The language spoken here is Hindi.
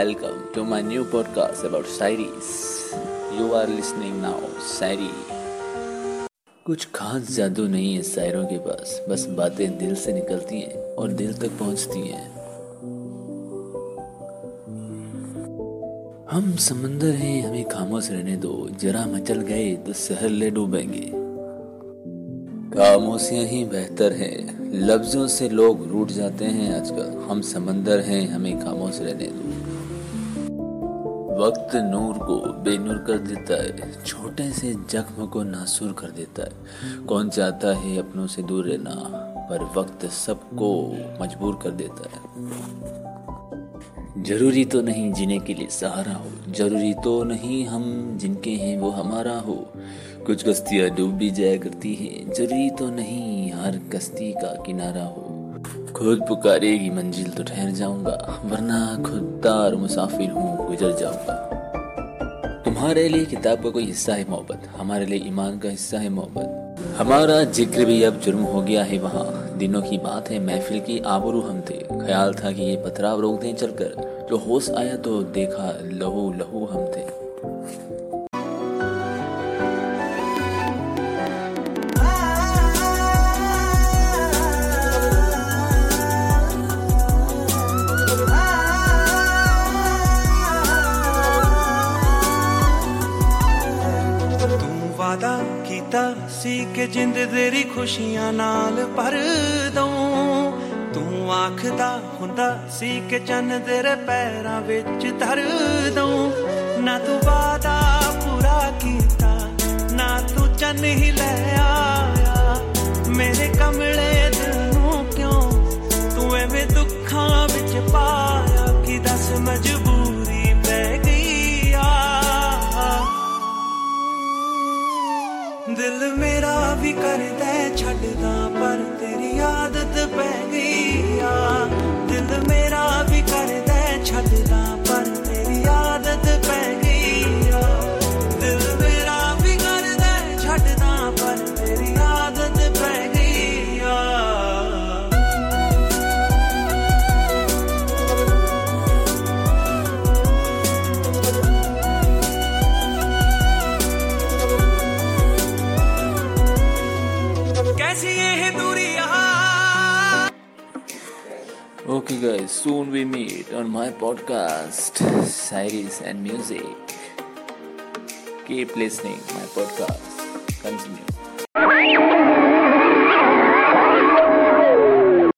welcome to my new podcast about shayaris You are listening now, शायरी कुछ खास जादू नहीं है शायरों के पास बस बातें दिल से निकलती हैं और दिल तक पहुँचती हैं। हम समंदर हैं हमें खामोश रहने दो जरा मचल गए तो शहर ले डूबेंगे। खामोशियाँ ही बेहतर है लफ्जों से लोग रूठ जाते हैं आजकल। हम समंदर हैं हमें खामोश रहने दो। वक्त नूर को बेनूर कर देता है, छोटे से जख्म को नासूर कर देता है। कौन चाहता है अपनों से दूर रहना, पर वक्त सबको मजबूर कर देता है। ज़रूरी तो नहीं जीने के लिए सहारा हो, ज़रूरी तो नहीं हम जिनके हैं वो हमारा हो। कुछ कश्तियाँ डूब भी जाया करती हैं, ज़रूरी तो नहीं हर कश्ती का किनारा हो। खुद पुकारेगी मंजिल तो ठहर जाऊँगा, वरना खुददार मुसाफिर हूँ, गुजर जाऊँगा। तुम्हारे लिए किताब का कोई हिस्सा है मोहब्बत, हमारे लिए ईमान का हिस्सा है मोहब्बत। हमारा ज़िक्र भी अब जुर्म हो गया है वहाँ, दिनों की बात है, महफिल की आबरू हम थे। ख्याल था कि ये पथराव रोक दें चलकर, जो होश आया तो देखा लहू लहू हम थे। ਵਾਦਾ ਕੀਤਾ ਸੀ ਕਿ ਜਿੰਦ ਤੇਰੀ ਖੁਸ਼ੀਆਂ ਨਾਲ ਭਰ ਦਊਂ। ਤੂੰ ਆਖਦਾ ਹੁੰਦਾ ਸੀ ਕਿ ਚੰਨ ਤੇਰੇ ਪੈਰਾਂ ਵਿੱਚ ਧਰ ਦਊਂ। ਨਾ ਤੂੰ ਵਾਦਾ ਪੂਰਾ ਕੀਤਾ, ਨਾ ਤੂੰ ਚੰਨ ਹੀ ਲੈ ਆਇਆ। ਮੇਰੇ ਕਮਲੇ ਦਿਲ ਮੇਰਾ ਵੀ ਕਰਦਾ ਛੱਡਦਾ ਪਰ ਤੇਰੀ ਆਦਤ ਪੈ ਗਈ ਆ। कैसी ये दूरियां Okay, guys, soon we meet on my podcast, Sairis and Music. Keep listening my podcast.